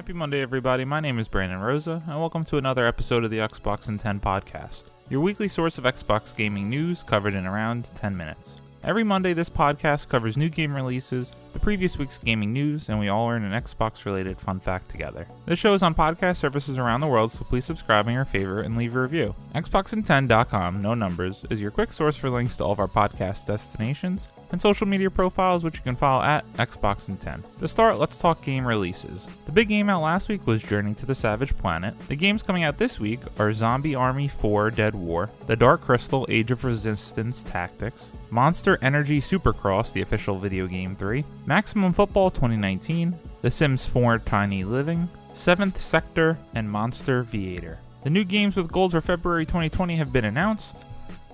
Happy Monday, everybody. My name is Brandon Rosa, and welcome to another episode of the Xbox in 10 podcast, your weekly source of Xbox gaming news covered in around 10 minutes. Every Monday, this podcast covers new game releases, the previous week's gaming news, and we all learn an Xbox related fun fact together. This show is on podcast services around the world, so please subscribe on your favor and leave a review. Xboxin10.com, no numbers, is your quick source for links to all of our podcast destinations and social media profiles, which you can follow at Xboxin10. To start, let's talk game releases. The big game out last week was Journey to the Savage Planet. The games coming out this week are Zombie Army 4 Dead War, The Dark Crystal Age of Resistance Tactics, Monster Energy Supercross, the official video game 3, Maximum Football 2019, The Sims 4 Tiny Living, 7th Sector, and Monster Viator. The new games with Gold for February 2020 have been announced,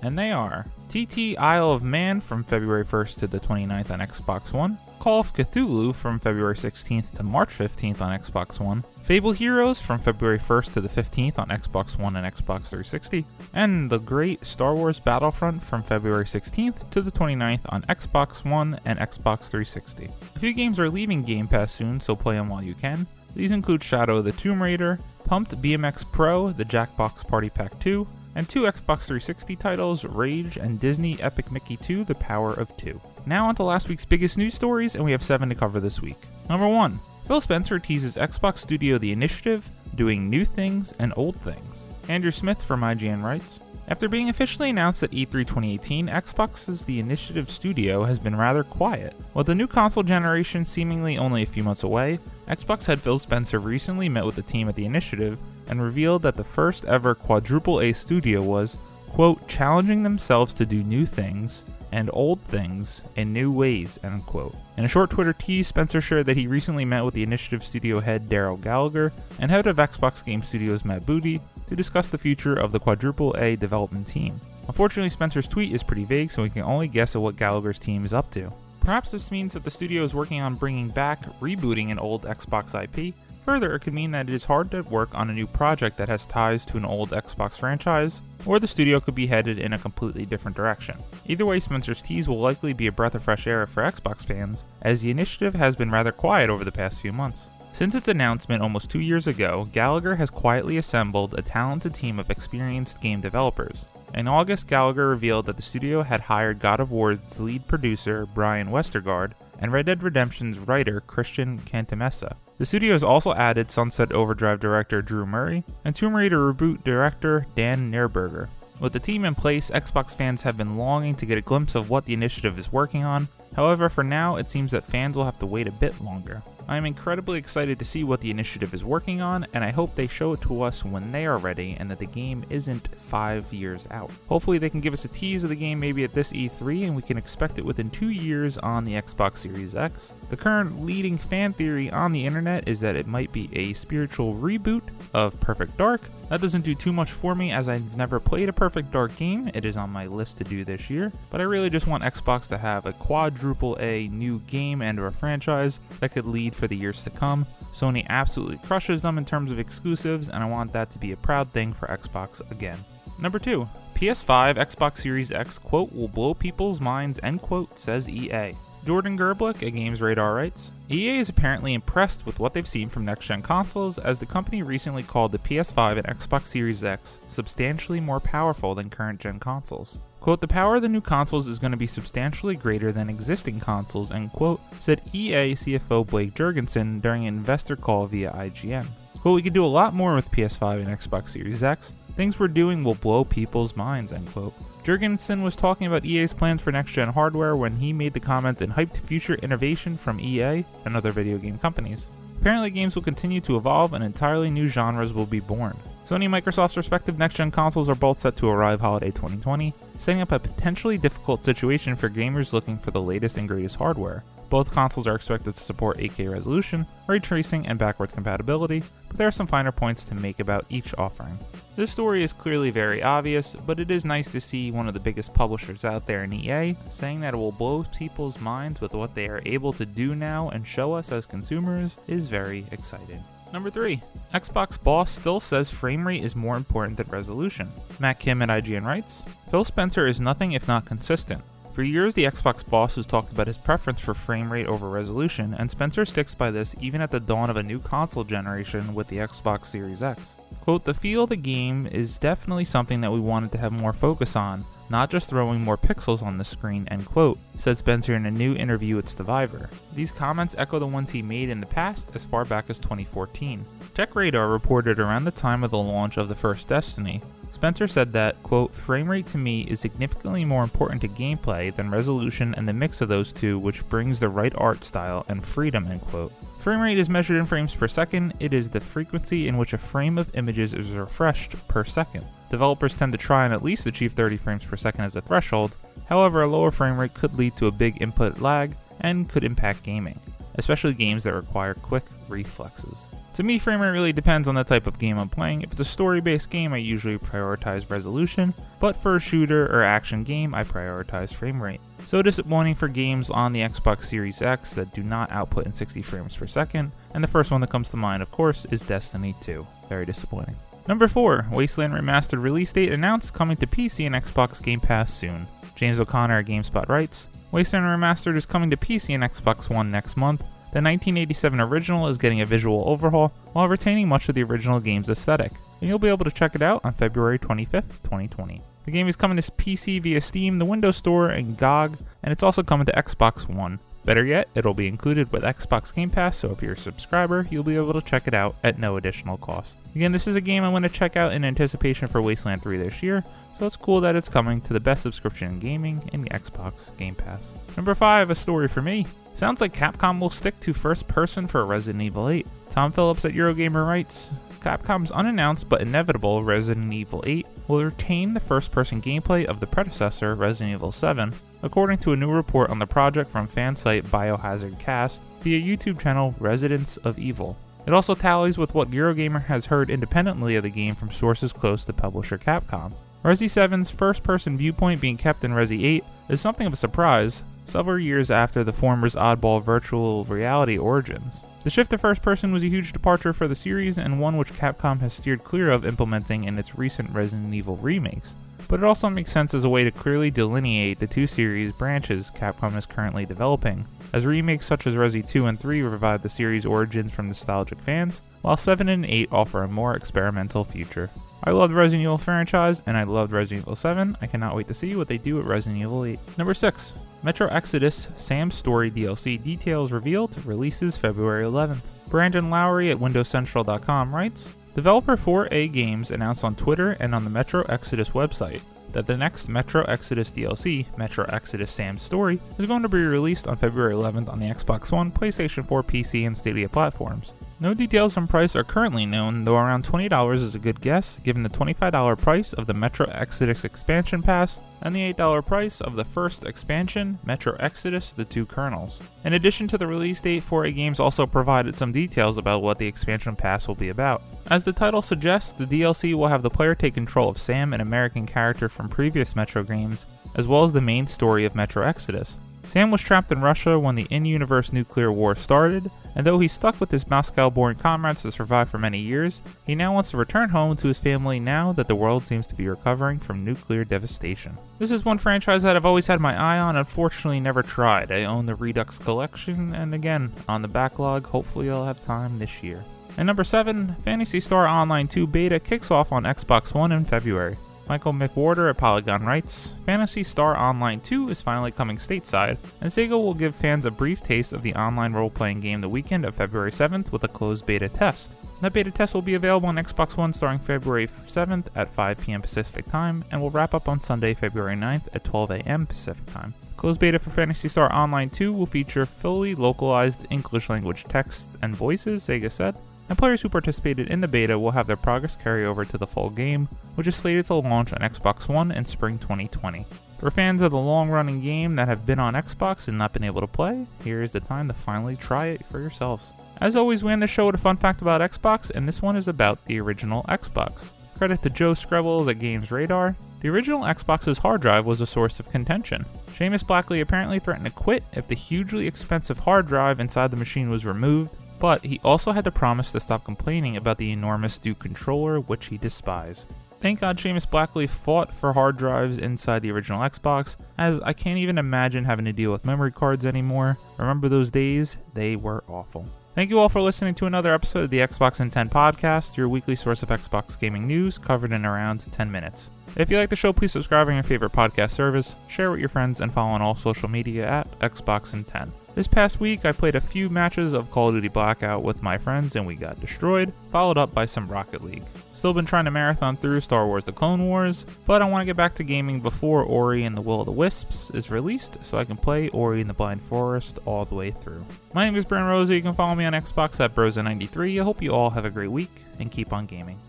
and they are TT Isle of Man from February 1st to the 29th on Xbox One, Call of Cthulhu from February 16th to March 15th on Xbox One, Fable Heroes from February 1st to the 15th on Xbox One and Xbox 360, and The Great Star Wars Battlefront from February 16th to the 29th on Xbox One and Xbox 360. A few games are leaving Game Pass soon, so play them while you can. These include Shadow of the Tomb Raider, Pumped BMX Pro, the Jackbox Party Pack 2, and two Xbox 360 titles, Rage and Disney Epic Mickey 2 The Power of Two. Now on to last week's biggest news stories, and we have seven to cover this week. Number one, Phil Spencer teases Xbox Studio The Initiative, doing new things and old things. Andrew Smith from IGN writes, after being officially announced at E3 2018, Xbox's The Initiative Studio has been rather quiet. With the new console generation seemingly only a few months away, Xbox head Phil Spencer recently met with the team at The Initiative and revealed that the first ever quadruple A studio was, quote, challenging themselves to do new things and old things in new ways, end quote. In a short Twitter tease, Spencer shared that he recently met with the Initiative Studio head Darrell Gallagher and head of Xbox Game Studios Matt Booty to discuss the future of the quadruple A development team. Unfortunately, Spencer's tweet is pretty vague, so we can only guess at what Gallagher's team is up to. Perhaps this means that the studio is working on bringing back, rebooting an old Xbox IP, Further, it could mean that it is hard to work on a new project that has ties to an old Xbox franchise, or the studio could be headed in a completely different direction. Either way, Spencer's tease will likely be a breath of fresh air for Xbox fans, as the initiative has been rather quiet over the past few months. Since its announcement almost two years ago, Gallagher has quietly assembled a talented team of experienced game developers. In August, Gallagher revealed that the studio had hired God of War's lead producer, Brian Westergaard, and Red Dead Redemption's writer, Christian Cantamessa. The studio has also added Sunset Overdrive director Drew Murray and Tomb Raider reboot director Dan Neuburger. With the team in place, Xbox fans have been longing to get a glimpse of what the initiative is working on. However, for now, it seems that fans will have to wait a bit longer. I am incredibly excited to see what the initiative is working on, and I hope they show it to us when they are ready and that the game isn't five years out. Hopefully, they can give us a tease of the game maybe at this E3 and we can expect it within two years on the Xbox Series X. The current leading fan theory on the internet is that it might be a spiritual reboot of Perfect Dark. That doesn't do too much for me as I've never played a Perfect Dark game. It is on my list to do this year, but I really just want Xbox to have a quadruple A new game and or franchise that could lead for the years to come. Sony absolutely crushes them in terms of exclusives, and I want that to be a proud thing for Xbox again. Number 2. PS5, Xbox Series X, quote, will blow people's minds, end quote, says EA. Jordan Gerblick at Games Radar writes EA is apparently impressed with what they've seen from next gen consoles, as the company recently called the PS5 and Xbox Series X substantially more powerful than current gen consoles. Quote, the power of the new consoles is going to be substantially greater than existing consoles, end quote, said EA CFO Blake Jorgensen during an investor call via IGN. Quote, we can do a lot more with PS5 and Xbox Series X. Things we're doing will blow people's minds, end quote. Jorgensen was talking about EA's plans for next gen hardware when he made the comments and hyped future innovation from EA and other video game companies. Apparently, games will continue to evolve and entirely new genres will be born. Sony and Microsoft's respective next gen consoles are both set to arrive holiday 2020, setting up a potentially difficult situation for gamers looking for the latest and greatest hardware. Both consoles are expected to support 8K resolution, ray tracing, and backwards compatibility, but there are some finer points to make about each offering. This story is clearly very obvious, but it is nice to see one of the biggest publishers out there in EA saying that it will blow people's minds with what they are able to do now and show us as consumers is very exciting. Number 3. Xbox boss still says frame rate is more important than resolution. Matt Kim at IGN writes Phil Spencer is nothing if not consistent. For years, the Xbox boss has talked about his preference for frame rate over resolution, and Spencer sticks by this even at the dawn of a new console generation with the Xbox Series X. Quote, the feel of the game is definitely something that we wanted to have more focus on, not just throwing more pixels on the screen, end quote, said Spencer in a new interview with Stevivor. These comments echo the ones he made in the past as far back as 2014. Tech Radar reported around the time of the launch of the first Destiny Spencer said that, quote, frame rate to me is significantly more important to gameplay than resolution and the mix of those two which brings the right art style and freedom, end quote. Frame rate is measured in frames per second, it is the frequency in which a frame of images is refreshed per second. Developers tend to try and at least achieve 30 frames per second as a threshold, however, a lower frame rate could lead to a big input lag and could impact gaming, especially games that require quick reflexes. To me, frame rate really depends on the type of game I'm playing. If it's a story based game, I usually prioritize resolution, but for a shooter or action game, I prioritize frame rate. So disappointing for games on the Xbox Series X that do not output in 60 frames per second, and the first one that comes to mind, of course, is Destiny 2. Very disappointing. Number 4, Wasteland Remastered release date announced coming to PC and Xbox Game Pass soon. James O'Connor at GameSpot writes Wasteland Remastered is coming to PC and Xbox One next month. The 1987 original is getting a visual overhaul while retaining much of the original game's aesthetic, and you'll be able to check it out on February 25th, 2020. The game is coming to PC via Steam, the Windows Store, and GOG, and it's also coming to Xbox One. Better yet, it'll be included with Xbox Game Pass, so if you're a subscriber, you'll be able to check it out at no additional cost. Again, this is a game I want to check out in anticipation for Wasteland 3 this year, so it's cool that it's coming to the best subscription in gaming in the Xbox Game Pass. Number 5, a story for me. Sounds like Capcom will stick to first person for Resident Evil 8. Tom Phillips at Eurogamer writes Capcom's unannounced but inevitable Resident Evil 8 will retain the first person gameplay of the predecessor, Resident Evil 7, according to a new report on the project from fan site Biohazard Cast via YouTube channel Residents of Evil. It also tallies with what Eurogamer has heard independently of the game from sources close to publisher Capcom. Resi 7's first person viewpoint being kept in Resi 8 is something of a surprise, several years after the former's oddball virtual reality origins. The shift to first person was a huge departure for the series and one which Capcom has steered clear of implementing in its recent Resident Evil remakes. But it also makes sense as a way to clearly delineate the two series branches Capcom is currently developing, as remakes such as Resi 2 and 3 revive the series' origins from nostalgic fans, while 7 and 8 offer a more experimental future. I love the Resident Evil franchise, and I loved Resident Evil 7. I cannot wait to see what they do with Resident Evil 8. Number 6. Metro Exodus Sam's Story DLC details revealed, releases February 11th. Brandon Lowry at WindowsCentral.com writes Developer 4A Games announced on Twitter and on the Metro Exodus website that the next Metro Exodus DLC, Metro Exodus Sam's Story, is going to be released on February 11th on the Xbox One, PlayStation 4, PC, and Stadia platforms. No details on price are currently known, though around $20 is a good guess given the $25 price of the Metro Exodus expansion pass and the $8 price of the first expansion, Metro Exodus The Two Colonels. In addition to the release date, 4A Games also provided some details about what the expansion pass will be about. As the title suggests, the DLC will have the player take control of Sam, an American character from previous Metro games, as well as the main story of Metro Exodus. Sam was trapped in Russia when the in universe nuclear war started, and though he stuck with his Moscow born comrades to survive for many years, he now wants to return home to his family now that the world seems to be recovering from nuclear devastation. This is one franchise that I've always had my eye on, unfortunately, never tried. I own the Redux collection, and again, on the backlog, hopefully, I'll have time this year. And number 7, Phantasy Star Online 2 beta kicks off on Xbox One in February. Michael McWhertor at Polygon writes Phantasy Star Online 2 is finally coming stateside, and Sega will give fans a brief taste of the online role playing game the weekend of February 7th with a closed beta test. That beta test will be available on Xbox One starting February 7th at 5 p.m. Pacific Time and will wrap up on Sunday, February 9th at 12 a.m. Pacific Time. Closed beta for Phantasy Star Online 2 will feature fully localized English language texts and voices, Sega said, and players who participated in the beta will have their progress carry over to the full game, which is slated to launch on Xbox One in spring 2020. For fans of the long running game that have been on Xbox and not been able to play, here is the time to finally try it for yourselves. As always, we end the show with a fun fact about Xbox, and this one is about the original Xbox. Credit to Joe Skrebels at Games Radar. The original Xbox's hard drive was a source of contention. Seamus Blackley apparently threatened to quit if the hugely expensive hard drive inside the machine was removed, but he also had to promise to stop complaining about the enormous Duke controller, which he despised. Thank God Seamus Blackley fought for hard drives inside the original Xbox, as I can't even imagine having to deal with memory cards anymore. Remember those days? They were awful. Thank you all for listening to another episode of the Xbox in 10 podcast, your weekly source of Xbox gaming news covered in around 10 minutes. If you like the show, please subscribe on your favorite podcast service, share with your friends, and follow on all social media at Xbox in 10. This past week, I played a few matches of Call of Duty Blackout with my friends and we got destroyed, followed up by some Rocket League. Still been trying to marathon through Star Wars The Clone Wars, but I want to get back to gaming before Ori and the Will of the Wisps is released so I can play Ori and the Blind Forest all the way through. My name is Brent Rosa. You can follow me on Xbox at Brosa93. I hope you all have a great week and keep on gaming.